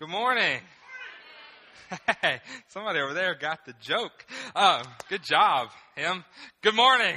Good morning. Hey, somebody over there got the joke. Uh, good job, him. Good morning.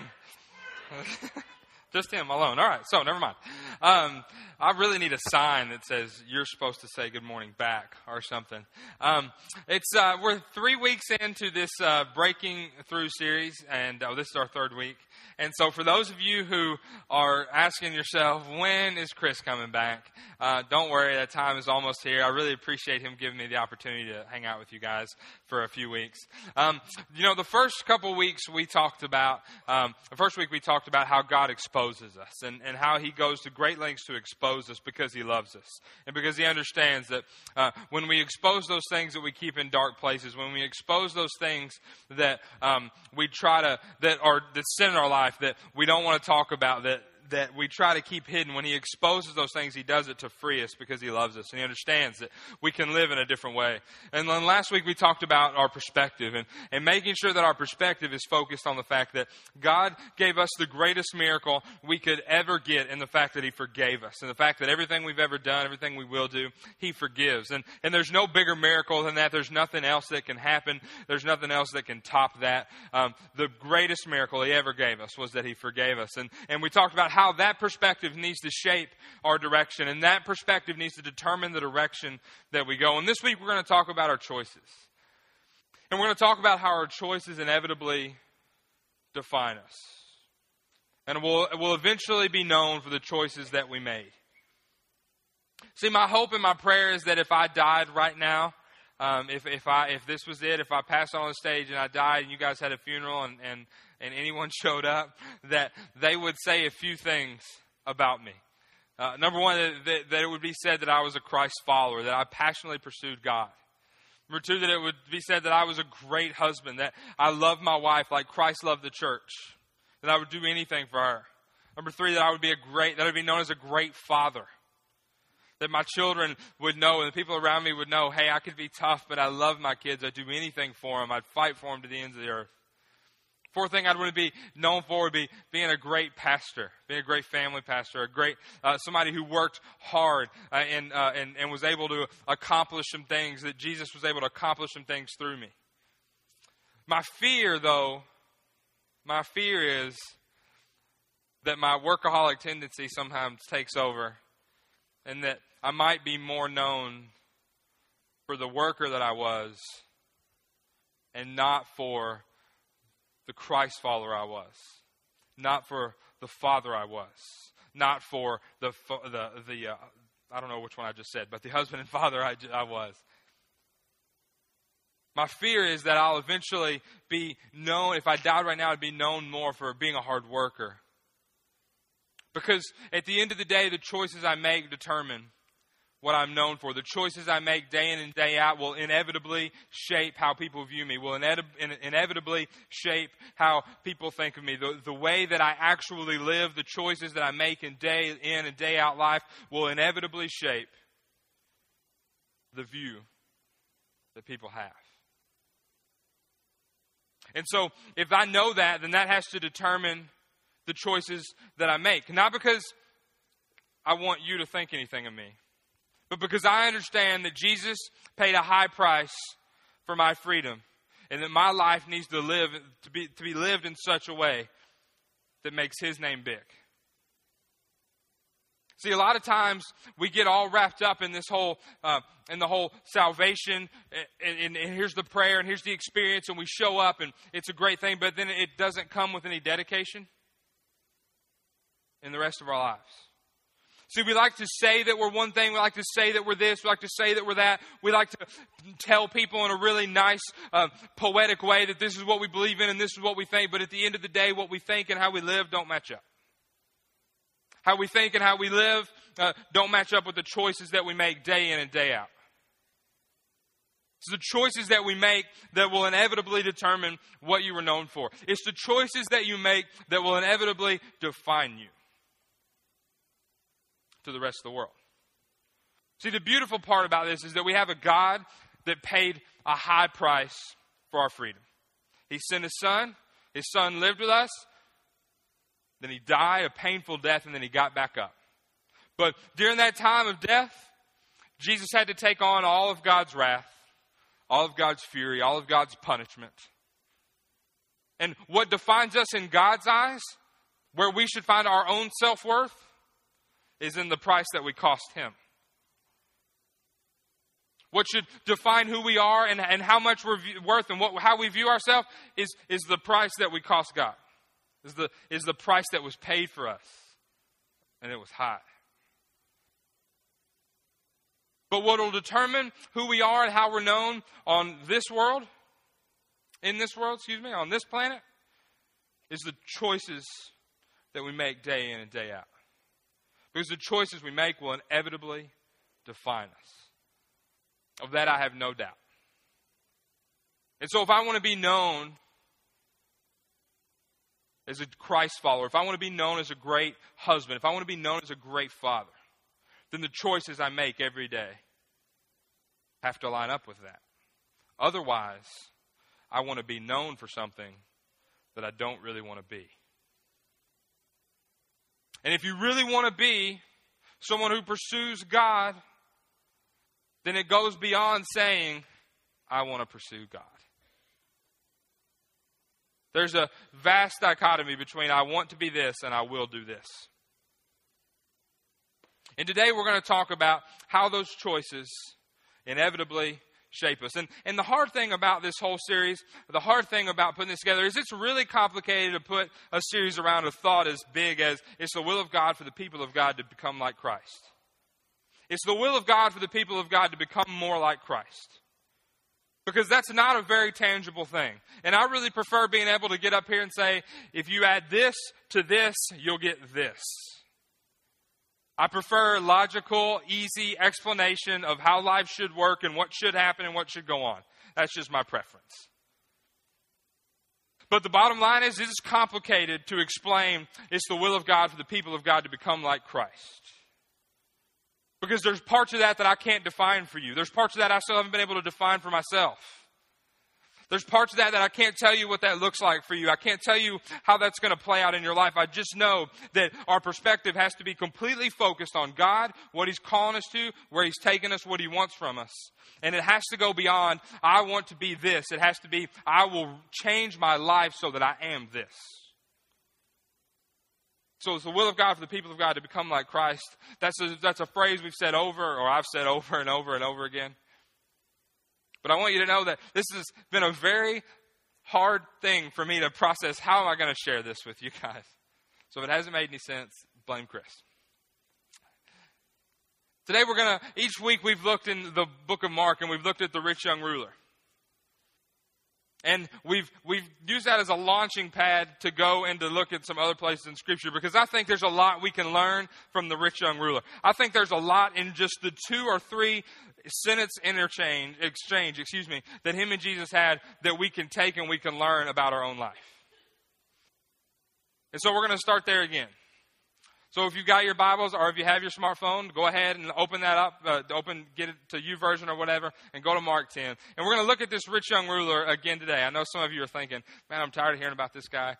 Just him alone. All right, so never mind. Um, I really need a sign that says you're supposed to say good morning back or something. Um, it's uh, we're three weeks into this uh, breaking through series, and uh, this is our third week. And so, for those of you who are asking yourself, when is Chris coming back? Uh, don't worry, that time is almost here. I really appreciate him giving me the opportunity to hang out with you guys for a few weeks. Um, you know, the first couple weeks we talked about, um, the first week we talked about how God exposes us and, and how he goes to great lengths to expose us because he loves us and because he understands that uh, when we expose those things that we keep in dark places, when we expose those things that um, we try to, that are, that sin in our life, life that we don't want to talk about that that we try to keep hidden. When he exposes those things, he does it to free us because he loves us and he understands that we can live in a different way. And then last week we talked about our perspective and, and making sure that our perspective is focused on the fact that God gave us the greatest miracle we could ever get in the fact that he forgave us and the fact that everything we've ever done, everything we will do, he forgives. And, and there's no bigger miracle than that. There's nothing else that can happen. There's nothing else that can top that. Um, the greatest miracle he ever gave us was that he forgave us. And, and we talked about how that perspective needs to shape our direction, and that perspective needs to determine the direction that we go. And this week we're going to talk about our choices. And we're going to talk about how our choices inevitably define us. And we'll, will eventually be known for the choices that we made. See, my hope and my prayer is that if I died right now, um, if, if, I, if this was it, if I passed on the stage and I died and you guys had a funeral and, and, and anyone showed up, that they would say a few things about me. Uh, number one, that, that, it would be said that I was a Christ follower, that I passionately pursued God. Number two, that it would be said that I was a great husband, that I loved my wife like Christ loved the church, that I would do anything for her. Number three, that I would be a great, that I would be known as a great father that my children would know and the people around me would know, hey, I could be tough, but I love my kids. I'd do anything for them. I'd fight for them to the ends of the earth. Fourth thing I'd want to be known for would be being a great pastor, being a great family pastor, a great uh, somebody who worked hard uh, and, uh, and and was able to accomplish some things that Jesus was able to accomplish some things through me. My fear, though, my fear is that my workaholic tendency sometimes takes over, and that I might be more known for the worker that I was and not for the Christ follower I was, not for the father I was, not for the, the, the uh, I don't know which one I just said, but the husband and father I, I was. My fear is that I'll eventually be known, if I died right now, I'd be known more for being a hard worker. Because at the end of the day, the choices I make determine what I'm known for. The choices I make day in and day out will inevitably shape how people view me, will inevitably shape how people think of me. The, the way that I actually live, the choices that I make in day in and day out life will inevitably shape the view that people have. And so, if I know that, then that has to determine the choices that I make. Not because I want you to think anything of me but because I understand that Jesus paid a high price for my freedom and that my life needs to live to be to be lived in such a way that makes his name big. See, a lot of times we get all wrapped up in this whole, uh, in the whole salvation, and, and, and, here's the prayer, and here's the experience, and we show up, and it's a great thing, but then it doesn't come with any dedication in the rest of our lives. See, we like to say that we're one thing. We like to say that we're this. We like to say that we're that. We like to tell people in a really nice, uh, poetic way that this is what we believe in and this is what we think. But at the end of the day, what we think and how we live don't match up. How we think and how we live uh, don't match up with the choices that we make day in and day out. It's the choices that we make that will inevitably determine what you were known for. It's the choices that you make that will inevitably define you to the rest of the world. See, the beautiful part about this is that we have a God that paid a high price for our freedom. He sent his son, his son lived with us, then he died a painful death, and then he got back up. But during that time of death, Jesus had to take on all of God's wrath, all of God's fury, all of God's punishment. And what defines us in God's eyes, where we should find our own self worth, is in the price that we cost Him. What should define who we are and, and how much we're worth and what, how we view ourselves is, is the price that we cost God, is the, is the price that was paid for us. And it was high. But what will determine who we are and how we're known on this world, in this world, excuse me, on this planet, is the choices that we make day in and day out. Because the choices we make will inevitably define us. Of that, I have no doubt. And so, if I want to be known as a Christ follower, if I want to be known as a great husband, if I want to be known as a great father, then the choices I make every day have to line up with that. Otherwise, I want to be known for something that I don't really want to be. And if you really want to be someone who pursues God, then it goes beyond saying, I want to pursue God. There's a vast dichotomy between I want to be this and I will do this. And today we're going to talk about how those choices inevitably shape us. And, and the hard thing about this whole series, the hard thing about putting this together, is it's really complicated to put a series around a thought as big as it's the will of God for the people of God to become like Christ. It's the will of God for the people of God to become more like Christ. Because that's not a very tangible thing. And I really prefer being able to get up here and say, if you add this to this, you'll get this. I prefer logical, easy explanation of how life should work and what should happen and what should go on. That's just my preference. But the bottom line is, it is complicated to explain it's the will of God for the people of God to become like Christ. Because there's parts of that that I can't define for you. There's parts of that I still haven't been able to define for myself. There's parts of that that I can't tell you what that looks like for you. I can't tell you how that's going to play out in your life. I just know that our perspective has to be completely focused on God, what He's calling us to, where He's taking us, what He wants from us. And it has to go beyond, I want to be this. It has to be, I will change my life so that I am this. So it's the will of God for the people of God to become like Christ. That's a, that's a phrase we've said over, or I've said over and over and over again. But I want you to know that this has been a very hard thing for me to process. How am I going to share this with you guys? So if it hasn't made any sense, blame Chris. Today we're going to, each week we've looked in the book of Mark and we've looked at the rich young ruler. And we've, we've used that as a launching pad to go and to look at some other places in Scripture because I think there's a lot we can learn from the rich young ruler. I think there's a lot in just the two or three sentence interchange, exchange, excuse me, that him and Jesus had that we can take and we can learn about our own life. And so we're going to start there again. So if you've got your Bibles or if you have your smartphone, go ahead and open that up, uh, open, get it to YouVersion or whatever, and go to Mark 10. And we're going to look at this rich young ruler again today. I know some of you are thinking, man, I'm tired of hearing about this guy.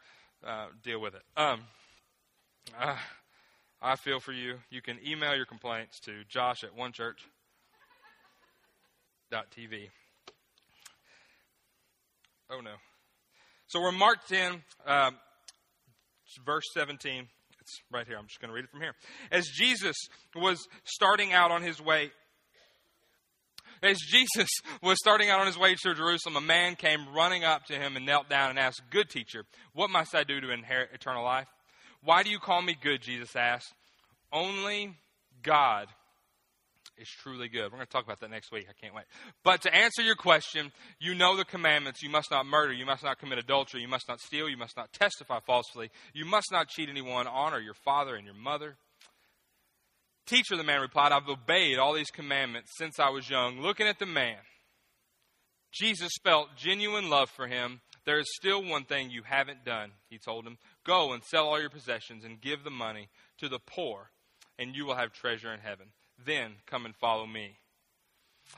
Uh, deal with it. Um, uh, I feel for you. You can email your complaints to josh at onechurch.tv. Oh, no. So we're Mark 10, um, verse 17. It's right here. I'm just going to read it from here. As Jesus was starting out on his way, as Jesus was starting out on his way to Jerusalem, a man came running up to him and knelt down and asked, Good teacher, what must I do to inherit eternal life? Why do you call me good? Jesus asked. Only God is truly good. We're going to talk about that next week. I can't wait. But to answer your question, you know the commandments. You must not murder. You must not commit adultery. You must not steal. You must not testify falsely. You must not cheat anyone. Honor your father and your mother. Teacher, the man replied, I've obeyed all these commandments since I was young. Looking at the man, Jesus felt genuine love for him. There is still one thing you haven't done, he told him. Go and sell all your possessions and give the money to the poor, and you will have treasure in heaven. Then come and follow me.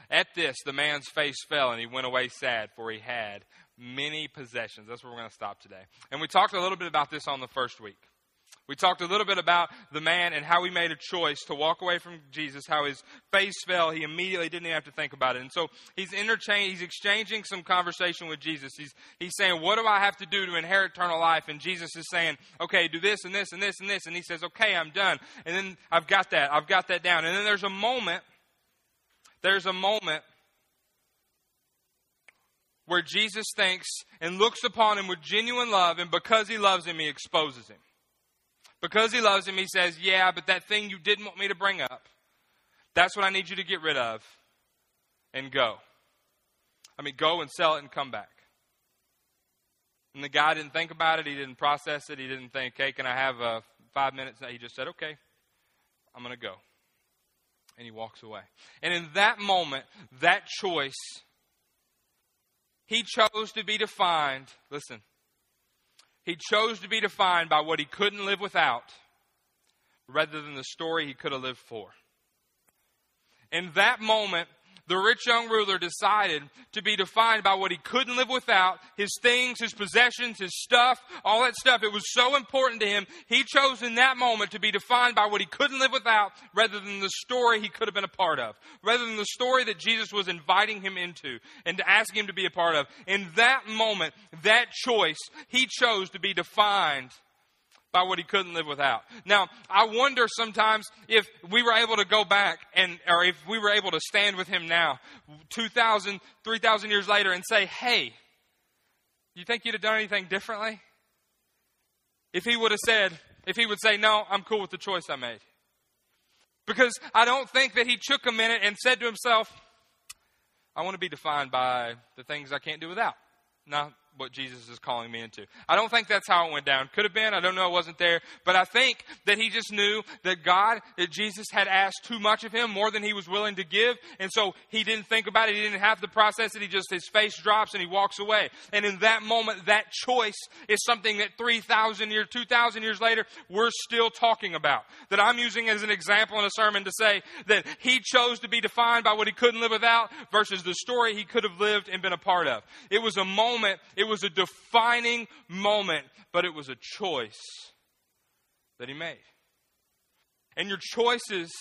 At this, the man's face fell and he went away sad, for he had many possessions. That's where we're going to stop today. And we talked a little bit about this on the first week. We talked a little bit about the man and how he made a choice to walk away from Jesus, how his face fell. He immediately didn't even have to think about it. And so he's interchanging, he's exchanging some conversation with Jesus. He's, he's saying, What do I have to do to inherit eternal life? And Jesus is saying, Okay, do this and this and this and this. And he says, Okay, I'm done. And then I've got that. I've got that down. And then there's a moment, there's a moment where Jesus thinks and looks upon him with genuine love, and because he loves him, he exposes him. Because he loves him, he says, Yeah, but that thing you didn't want me to bring up, that's what I need you to get rid of and go. I mean, go and sell it and come back. And the guy didn't think about it. He didn't process it. He didn't think, hey, can I have uh, five minutes? He just said, okay, I'm going to go. And he walks away. And in that moment, that choice, he chose to be defined, listen, he chose to be defined by what he couldn't live without rather than the story he could have lived for. In that moment, the rich young ruler decided to be defined by what he couldn't live without his things, his possessions, his stuff, all that stuff. It was so important to him. He chose in that moment to be defined by what he couldn't live without rather than the story he could have been a part of, rather than the story that Jesus was inviting him into and asking him to be a part of. In that moment, that choice, he chose to be defined by what he couldn't live without. Now, I wonder sometimes if we were able to go back and, or if we were able to stand with him now, 2,000, 3,000 years later and say, hey, you think you'd have done anything differently? If he would have said, if he would say, no, I'm cool with the choice I made. Because I don't think that he took a minute and said to himself, I want to be defined by the things I can't do without. No, what Jesus is calling me into. I don't think that's how it went down. Could have been. I don't know. I wasn't there. But I think that he just knew that God, that Jesus had asked too much of him, more than he was willing to give. And so he didn't think about it. He didn't have the process it. He just, his face drops and he walks away. And in that moment, that choice is something that 3,000 years, 2,000 years later, we're still talking about. That I'm using as an example in a sermon to say that he chose to be defined by what he couldn't live without versus the story he could have lived and been a part of. It was a moment, it was a defining moment, but it was a choice that he made. And your choices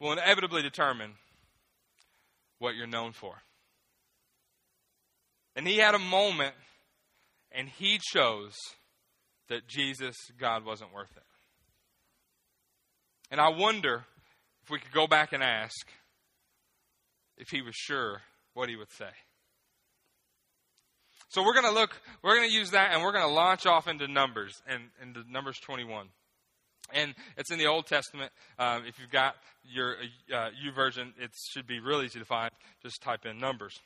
will inevitably determine what you're known for. And he had a moment and he chose that Jesus, God, wasn't worth it. And I wonder if we could go back and ask if he was sure what he would say. So we're going to look, we're going to use that and we're going to launch off into Numbers and into Numbers 21. And it's in the Old Testament. Um, if you've got your uh, version, it should be real easy to find. Just type in Numbers.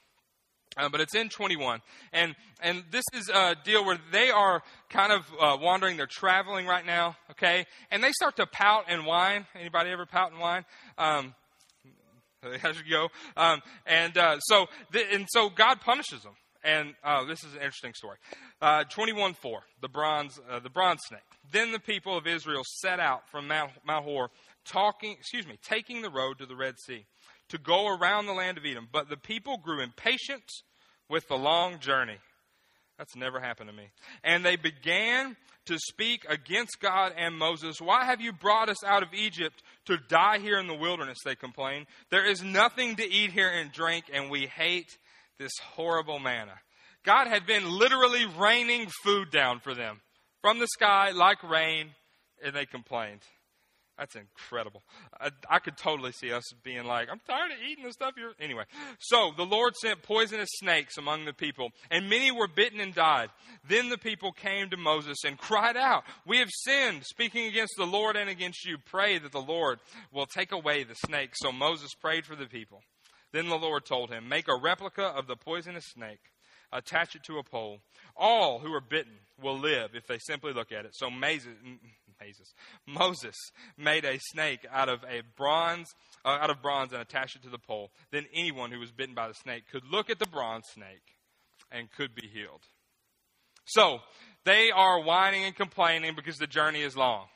Uh, but it's in 21, and and this is a deal where they are kind of uh, wandering. They're traveling right now, okay, and they start to pout and whine. Anybody ever pout and whine? Um, as you go. Um, and uh, so, the, and so God punishes them. And uh, this is an interesting story. Uh, 21 4, the bronze, uh, the bronze snake. Then the people of Israel set out from Mount, Mount Hor, talking, excuse me, taking the road to the Red Sea to go around the land of Edom. But the people grew impatient with the long journey. That's never happened to me. And they began to speak against God and Moses. Why have you brought us out of Egypt to die here in the wilderness? They complained. There is nothing to eat here and drink, and we hate this horrible manna. God had been literally raining food down for them from the sky like rain, and they complained. That's incredible. I, I, could totally see us being like, I'm tired of eating the stuff you're. Anyway, so the Lord sent poisonous snakes among the people, and many were bitten and died. Then the people came to Moses and cried out, We have sinned, speaking against the Lord and against you. Pray that the Lord will take away the snake. So Moses prayed for the people. Then the Lord told him, Make a replica of the poisonous snake attach it to a pole. All who are bitten will live if they simply look at it. So Moses, Moses, made a snake out of a bronze, uh, out of bronze and attached it to the pole. Then anyone who was bitten by the snake could look at the bronze snake and could be healed. So they are whining and complaining because the journey is long.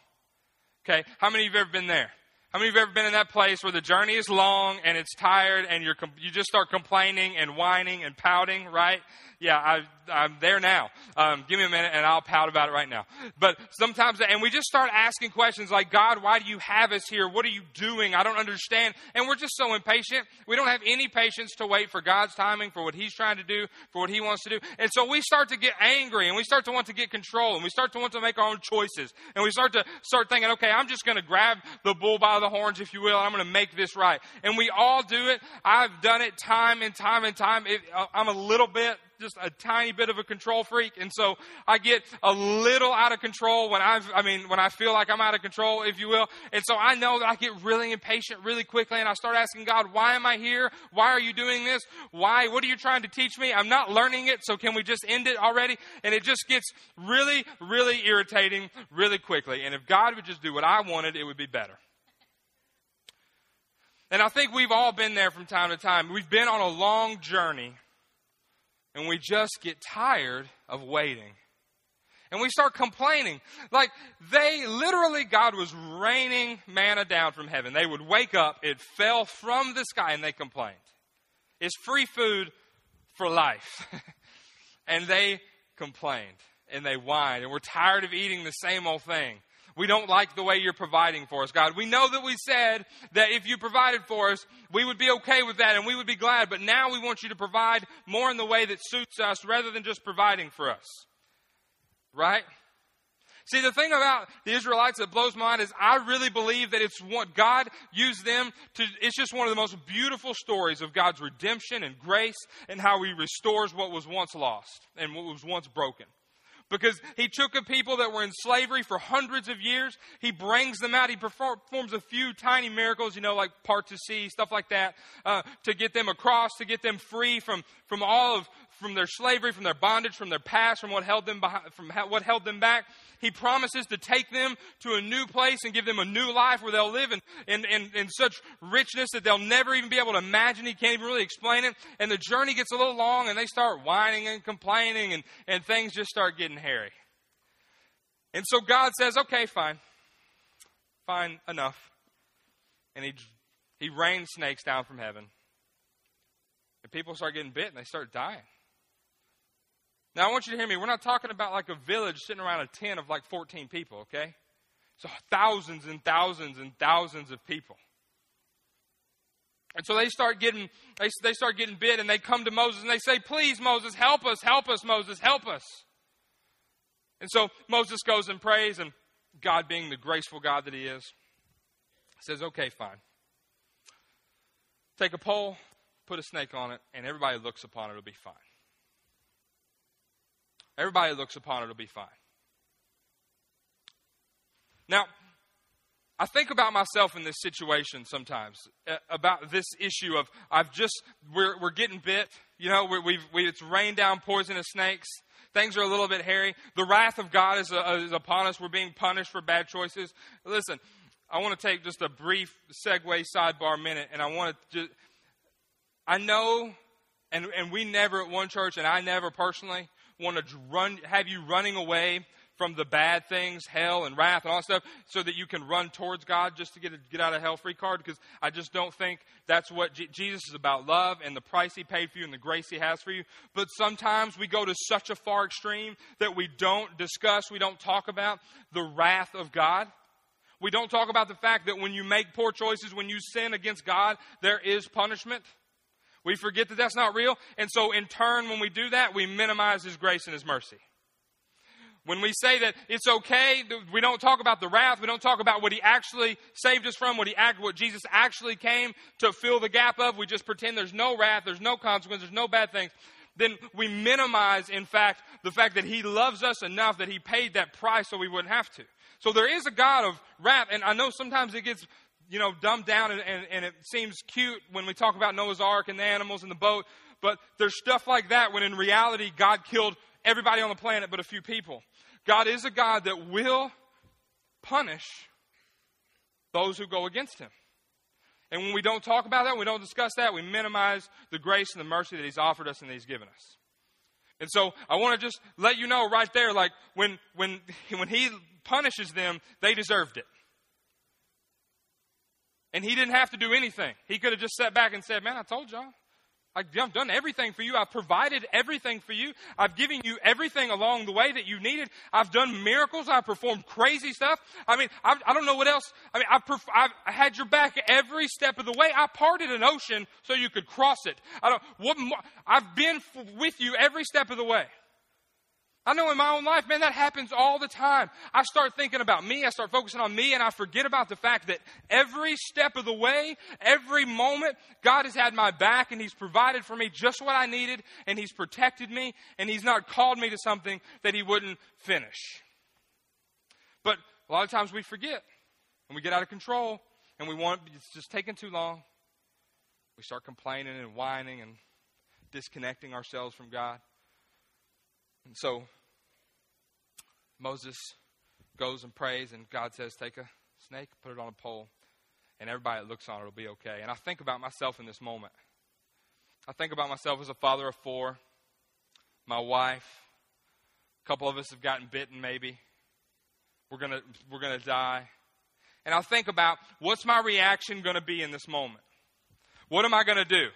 Okay, how many of you have ever been there? How many of you have ever been in that place where the journey is long and it's tired and you're, you just start complaining and whining and pouting, right? Yeah, I, I'm there now. Um, give me a minute and I'll pout about it right now. But sometimes, and we just start asking questions like, God, why do you have us here? What are you doing? I don't understand. And we're just so impatient. We don't have any patience to wait for God's timing, for what He's trying to do, for what He wants to do. And so we start to get angry and we start to want to get control and we start to want to make our own choices. And we start to start thinking, okay, I'm just going to grab the bull by the horns, if you will, I'm going to make this right. And we all do it. I've done it time and time and time. It, I'm a little bit just a tiny bit of a control freak. And so I get a little out of control when I've, I mean, when I feel like I'm out of control, if you will. And so I know that I get really impatient really quickly and I start asking God, why am I here? Why are you doing this? Why? What are you trying to teach me? I'm not learning it. So can we just end it already? And it just gets really, really irritating really quickly. And if God would just do what I wanted, it would be better. And I think we've all been there from time to time. We've been on a long journey and we just get tired of waiting. And we start complaining. Like, they literally, God was raining manna down from heaven. They would wake up, it fell from the sky, and they complained. It's free food for life. and they complained and they whined, and we're tired of eating the same old thing. We don't like the way you're providing for us, God. We know that we said that if you provided for us, we would be okay with that and we would be glad, but now we want you to provide more in the way that suits us rather than just providing for us. Right? See, the thing about the Israelites that blows my mind is I really believe that it's what God used them to, it's just one of the most beautiful stories of God's redemption and grace and how He restores what was once lost and what was once broken because he took a people that were in slavery for hundreds of years. He brings them out. He performs a few tiny miracles, you know, like part to sea, stuff like that, uh, to get them across, to get them free from, from all of, from their slavery, from their bondage, from their past, from what held them behind, from what held them back. He promises to take them to a new place and give them a new life where they'll live in, in, in, in such richness that they'll never even be able to imagine. He can't even really explain it. And the journey gets a little long and they start whining and complaining and, and things just start getting hairy. And so God says, okay, fine. Fine, enough. And he, he rains snakes down from heaven. And people start getting bit and they start dying. Now, I want you to hear me. We're not talking about like a village sitting around a tent of like 14 people, okay? So thousands and thousands and thousands of people. And so they start getting they, they start getting bit and they come to Moses and they say, Please, Moses, help us, help us, Moses, help us. And so Moses goes and prays, and God, being the graceful God that he is, says, Okay, fine. Take a pole, put a snake on it, and everybody looks upon it, it'll be fine. Everybody looks upon it, it'll be fine. Now, I think about myself in this situation sometimes uh, about this issue of I've just we're we're getting bit, you know, we, have we, it's rained down poisonous snakes. Things are a little bit hairy. The wrath of God is, uh, is upon us. We're being punished for bad choices. Listen, I want to take just a brief segue sidebar minute, and I want to just. I know, and and we never at one church, and I never personally want to run, have you running away from the bad things, hell and wrath and all that stuff, so that you can run towards God just to get a get out of hell free card. Because I just don't think that's what Jesus is about love and the price He paid for you and the grace He has for you. But sometimes we go to such a far extreme that we don't discuss, we don't talk about the wrath of God. We don't talk about the fact that when you make poor choices, when you sin against God, there is punishment. We forget that that's not real. And so, in turn, when we do that, we minimize His grace and His mercy. When we say that it's okay, we don't talk about the wrath. We don't talk about what He actually saved us from, what He what Jesus actually came to fill the gap of. We just pretend there's no wrath, there's no consequence, there's no bad things. Then we minimize, in fact, the fact that He loves us enough that He paid that price so we wouldn't have to. So there is a God of wrath, and I know sometimes it gets you know, dumbed down and, and, and, it seems cute when we talk about Noah's Ark and the animals in the boat, but there's stuff like that when in reality God killed everybody on the planet but a few people. God is a God that will punish those who go against him. And when we don't talk about that, we don't discuss that, we minimize the grace and the mercy that he's offered us and that he's given us. And so I want to just let you know right there, like when when when he punishes them, they deserved it. And he didn't have to do anything. He could have just sat back and said, Man, I told y'all. I've done everything for you. I've provided everything for you. I've given you everything along the way that you needed. I've done miracles. I've performed crazy stuff. I mean, I've, I, do not know what else. I mean, I've, perf- I've had your back every step of the way. I parted an ocean so you could cross it. I don't, what more, I've been f- with you every step of the way. I know in my own life, man, that happens all the time. I start thinking about me, I start focusing on me, and I forget about the fact that every step of the way, every moment, God has had my back and He's provided for me just what I needed, and He's protected me, and He's not called me to something that He wouldn't finish. But a lot of times we forget, and we get out of control, and we want, it's just taking too long. We start complaining and whining and disconnecting ourselves from God. And so Moses goes and prays, and God says, Take a snake, put it on a pole, and everybody that looks on it will be okay. And I think about myself in this moment. I think about myself as a father of four, my wife. A couple of us have gotten bitten, maybe. We're going to we're going to die. And I think about what's my reaction going to be in this moment? What am I going to do?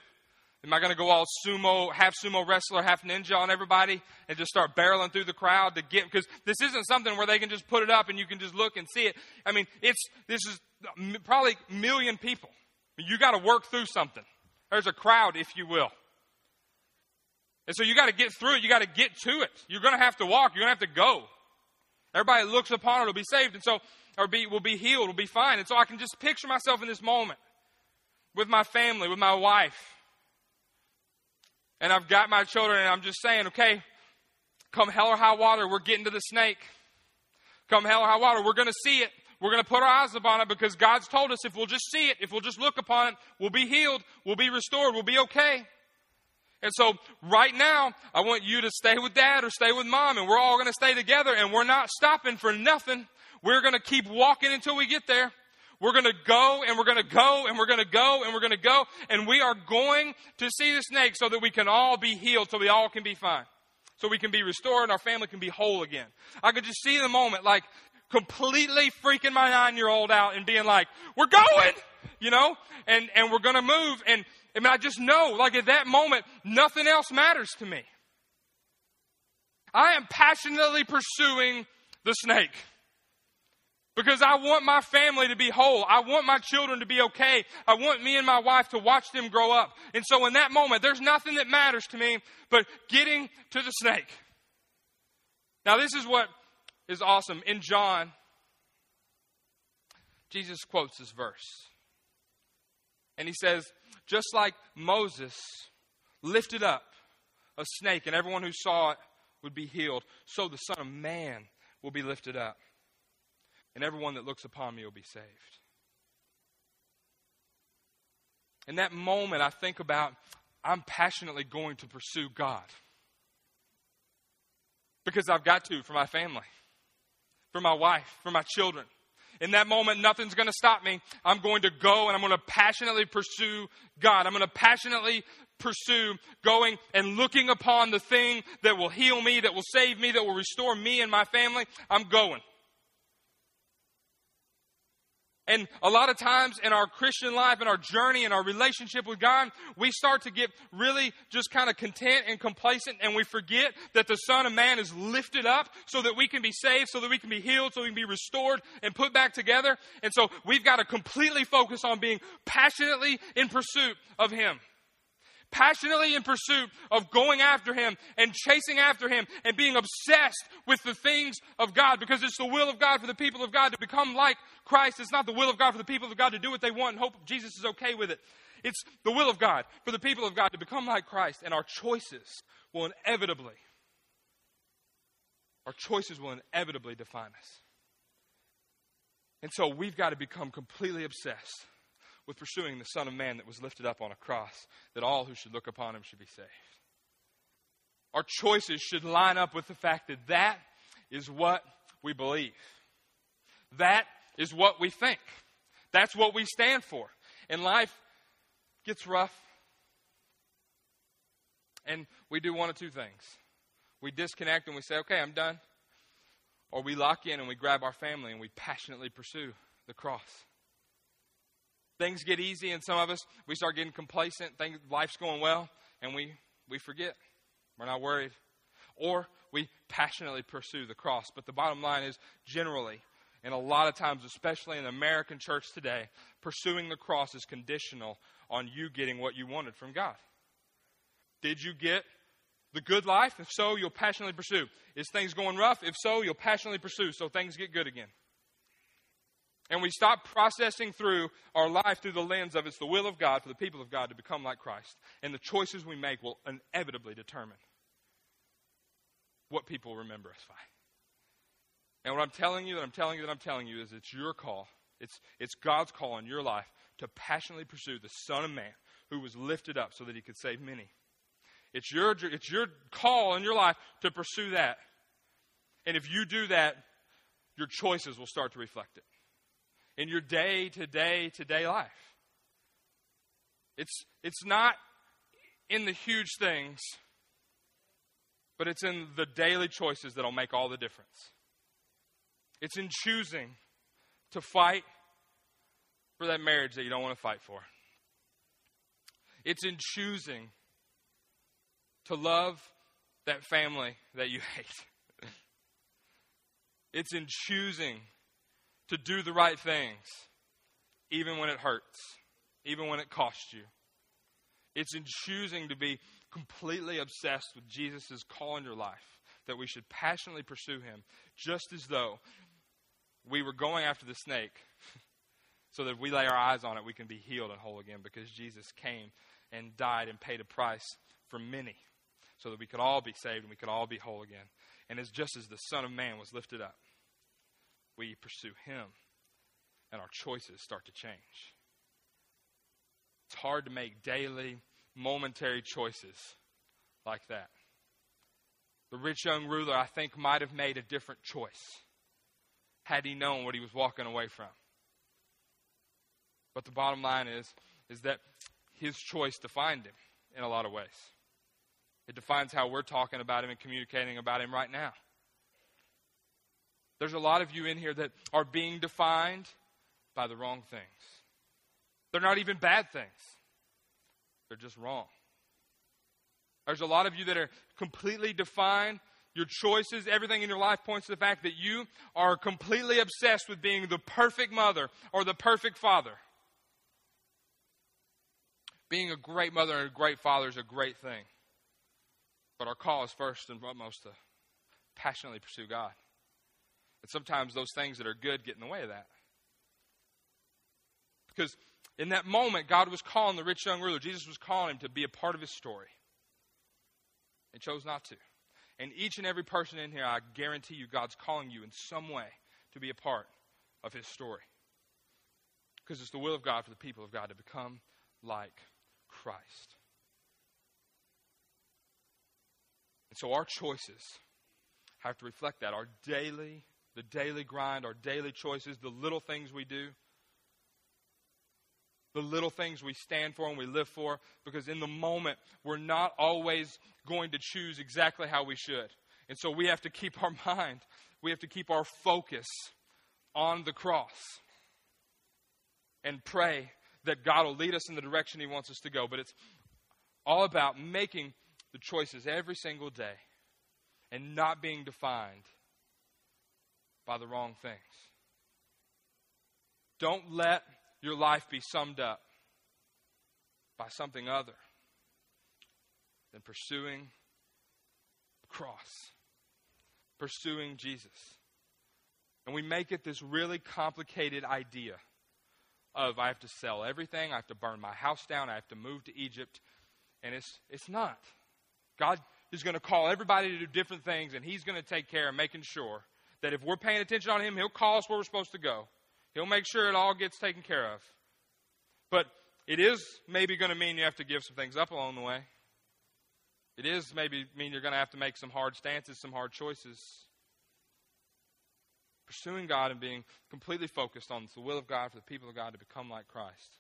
Am I going to go all sumo, half sumo wrestler, half ninja on everybody and just start barreling through the crowd to get, because this isn't something where they can just put it up and you can just look and see it. I mean, it's, this is probably million people. You got to work through something. There's a crowd, if you will. And so you got to get through it. You got to get to it. You're going to have to walk. You're going to have to go. Everybody looks upon it will be saved. And so, or be, will be healed, will be fine. And so I can just picture myself in this moment with my family, with my wife and I've got my children, and I'm just saying, okay, come hell or high water, we're getting to the snake. Come hell or high water, we're going to see it. We're going to put our eyes upon it because God's told us if we'll just see it, if we'll just look upon it, we'll be healed, we'll be restored, we'll be okay. And so, right now, I want you to stay with dad or stay with mom, and we're all going to stay together, and we're not stopping for nothing. We're going to keep walking until we get there. We're going to go and we're going to go and we're going to go and we're going to go and we are going to see the snake so that we can all be healed, so we all can be fine. So we can be restored and our family can be whole again. I could just see the moment like completely freaking my nine year old out and being like, we're going, you know, and, and we're going to move. And I mean, I just know like at that moment, nothing else matters to me. I am passionately pursuing the snake. Because I want my family to be whole. I want my children to be okay. I want me and my wife to watch them grow up. And so in that moment, there's nothing that matters to me but getting to the snake. Now, this is what is awesome. In John, Jesus quotes this verse. And he says, just like Moses lifted up a snake and everyone who saw it would be healed, so the Son of Man will be lifted up and everyone that looks upon me will be saved. In that moment, I think about I'm passionately going to pursue God. Because I've got to for my family, for my wife, for my children. In that moment, nothing's going to stop me. I'm going to go and I'm going to passionately pursue God. I'm going to passionately pursue going and looking upon the thing that will heal me, that will save me, that will restore me and my family. I'm going. And a lot of times in our Christian life, in our journey, in our relationship with God, we start to get really just kind of content and complacent, and we forget that the Son of Man is lifted up so that we can be saved, so that we can be healed, so we can be restored and put back together. And so we've got to completely focus on being passionately in pursuit of Him passionately in pursuit of going after Him and chasing after Him and being obsessed with the things of God because it's the will of God for the people of God to become like Christ. It's not the will of God for the people of God to do what they want and hope Jesus is okay with it. It's the will of God for the people of God to become like Christ, and our choices will inevitably, our choices will inevitably define us. And so we've got to become completely obsessed with pursuing the Son of Man that was lifted up on a cross, that all who should look upon him should be saved. Our choices should line up with the fact that that is what we believe. That is what we think. That's what we stand for. And life gets rough. And we do one of two things. We disconnect and we say, okay, I'm done. Or we lock in and we grab our family and we passionately pursue the cross. Things get easy, and some of us, we start getting complacent. Things, life's going well, and we, we forget. We're not worried. Or we passionately pursue the cross. But the bottom line is generally, and a lot of times, especially in the American church today, pursuing the cross is conditional on you getting what you wanted from God. Did you get the good life? If so, you'll passionately pursue. Is things going rough? If so, you'll passionately pursue so things get good again. And we stop processing through our life through the lens of it's the will of God for the people of God to become like Christ. And the choices we make will inevitably determine what people remember us by. And what I'm telling you, that I'm telling you, that I'm telling you is it's your call. It's, it's God's call in your life to passionately pursue the Son of Man who was lifted up so that he could save many. It's your, it's your call in your life to pursue that. And if you do that, your choices will start to reflect it in your day to day to day life. It's, it's not in the huge things, but it's in the daily choices that'll make all the difference. It's in choosing to fight for that marriage that you don't want to fight for. It's in choosing to love that family that you hate. it's in choosing to do the right things, even when it hurts, even when it costs you. It's in choosing to be completely obsessed with Jesus' call in your life that we should passionately pursue him, just as though we were going after the snake, so that if we lay our eyes on it, we can be healed and whole again because Jesus came and died and paid a price for many, so that we could all be saved and we could all be whole again. And it's just as the Son of Man was lifted up we pursue Him, and our choices start to change. It's hard to make daily, momentary choices like that. The rich young ruler, I think, might have made a different choice had he known what he was walking away from. But the bottom line is, is that his choice defined him in a lot of ways. It defines how we're talking about him and communicating about him right now. There's a lot of you in here that are being defined by the wrong things. They're not even bad things, they're just wrong. There's a lot of you that are completely defined. Your choices, everything in your life points to the fact that you are completely obsessed with being the perfect mother or the perfect father. Being a great mother and a great father is a great thing. But our call is first and foremost to passionately pursue God. And sometimes those things that are good get in the way of that. Because in that moment, God was calling the rich young ruler, Jesus was calling him to be a part of his story. And chose not to. And each and every person in here, I guarantee you, God's calling you in some way to be a part of his story. Because it's the will of God for the people of God to become like Christ. And so our choices have to reflect that. Our daily the daily grind, our daily choices, the little things we do, the little things we stand for and we live for, because in the moment, we're not always going to choose exactly how we should. And so we have to keep our mind, we have to keep our focus on the cross and pray that God will lead us in the direction He wants us to go. But it's all about making the choices every single day and not being defined by the wrong things. Don't let your life be summed up by something other than pursuing the cross, pursuing Jesus. And we make it this really complicated idea of I have to sell everything, I have to burn my house down, I have to move to Egypt. And it's, it's not. God is going to call everybody to do different things, and He's going to take care of making sure that if we're paying attention on Him, He'll call us where we're supposed to go. He'll make sure it all gets taken care of. But it is maybe going to mean you have to give some things up along the way. It is maybe mean you're going to have to make some hard stances, some hard choices. Pursuing God and being completely focused on the will of God for the people of God to become like Christ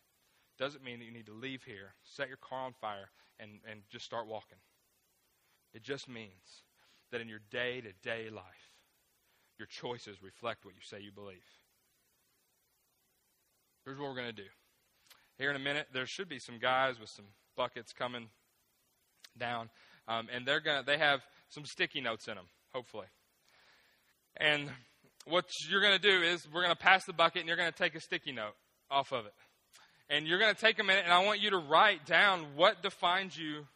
doesn't mean that you need to leave here, set your car on fire, and, and just start walking. It just means that in your day to day life, your choices reflect what you say you believe. Here's what we're going to do here in a minute, there should be some guys with some buckets coming down, um, and they're gonna they have some sticky notes in them, hopefully. And what you're going to do is we're going to pass the bucket, and you're going to take a sticky note off of it, and you're going to take a minute, and I want you to write down what defines you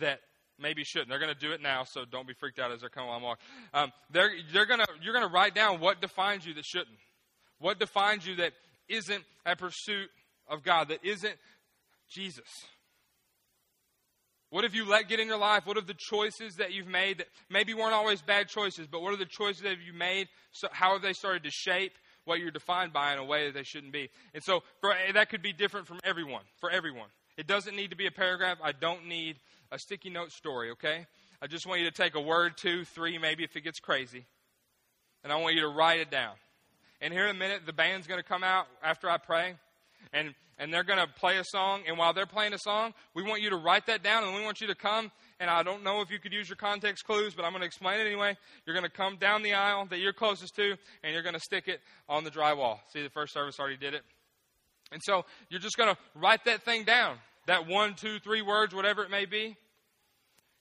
that maybe shouldn't. They're going to do it now, so don't be freaked out as they're coming along. Um, they're, they're gonna, you're going to write down what defines you that shouldn't. What defines you that isn't a pursuit of God, that isn't Jesus. What have you let get in your life? What are the choices that you've made that maybe weren't always bad choices, but what are the choices that you made? So how have they started to shape what you're defined by in a way that they shouldn't be? And so for, that could be different from everyone, for everyone. It doesn't need to be a paragraph. I don't need a sticky note story, okay? I just want you to take a word, two, three, maybe if it gets crazy, and I want you to write it down. And here in a minute, the band's going to come out after I pray, and, and they're going to play a song. And while they're playing a song, we want you to write that down, and we want you to come. And I don't know if you could use your context clues, but I'm going to explain it anyway. You're going to come down the aisle that you're closest to, and you're going to stick it on the drywall. See, the first service already did it. And so you're just going to write that thing down that one, two, three words, whatever it may be.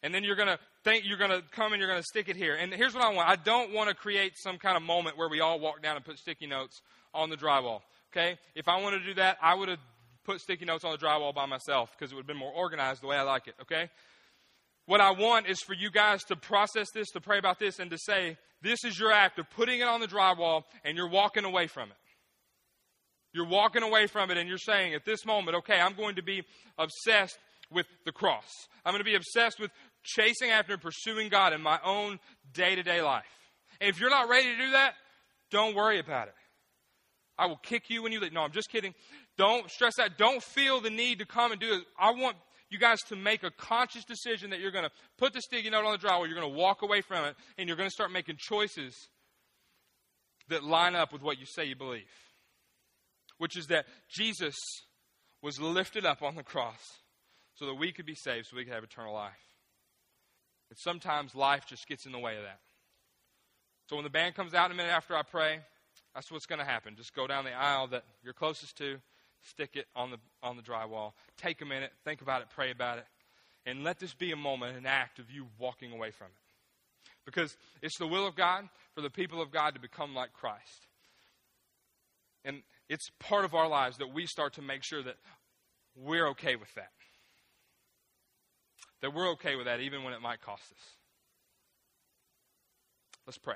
And then you're going to think you're going to come and you're going to stick it here. And here's what I want I don't want to create some kind of moment where we all walk down and put sticky notes on the drywall. Okay? If I wanted to do that, I would have put sticky notes on the drywall by myself because it would have been more organized the way I like it. Okay? What I want is for you guys to process this, to pray about this, and to say, this is your act of putting it on the drywall and you're walking away from it. You're walking away from it and you're saying at this moment, okay, I'm going to be obsessed with the cross. I'm going to be obsessed with chasing after and pursuing God in my own day to day life. And if you're not ready to do that, don't worry about it. I will kick you when you leave. No, I'm just kidding. Don't stress out. Don't feel the need to come and do it. I want you guys to make a conscious decision that you're going to put the sticky note on the drywall, you're going to walk away from it, and you're going to start making choices that line up with what you say you believe which is that Jesus was lifted up on the cross so that we could be saved, so we could have eternal life. And sometimes life just gets in the way of that. So when the band comes out in a minute after I pray, that's what's going to happen. Just go down the aisle that you're closest to, stick it on the on the drywall. Take a minute, think about it, pray about it, and let this be a moment, an act of you walking away from it. Because it's the will of God for the people of God to become like Christ. And it's part of our lives that we start to make sure that we're okay with that. That we're okay with that even when it might cost us. Let's pray.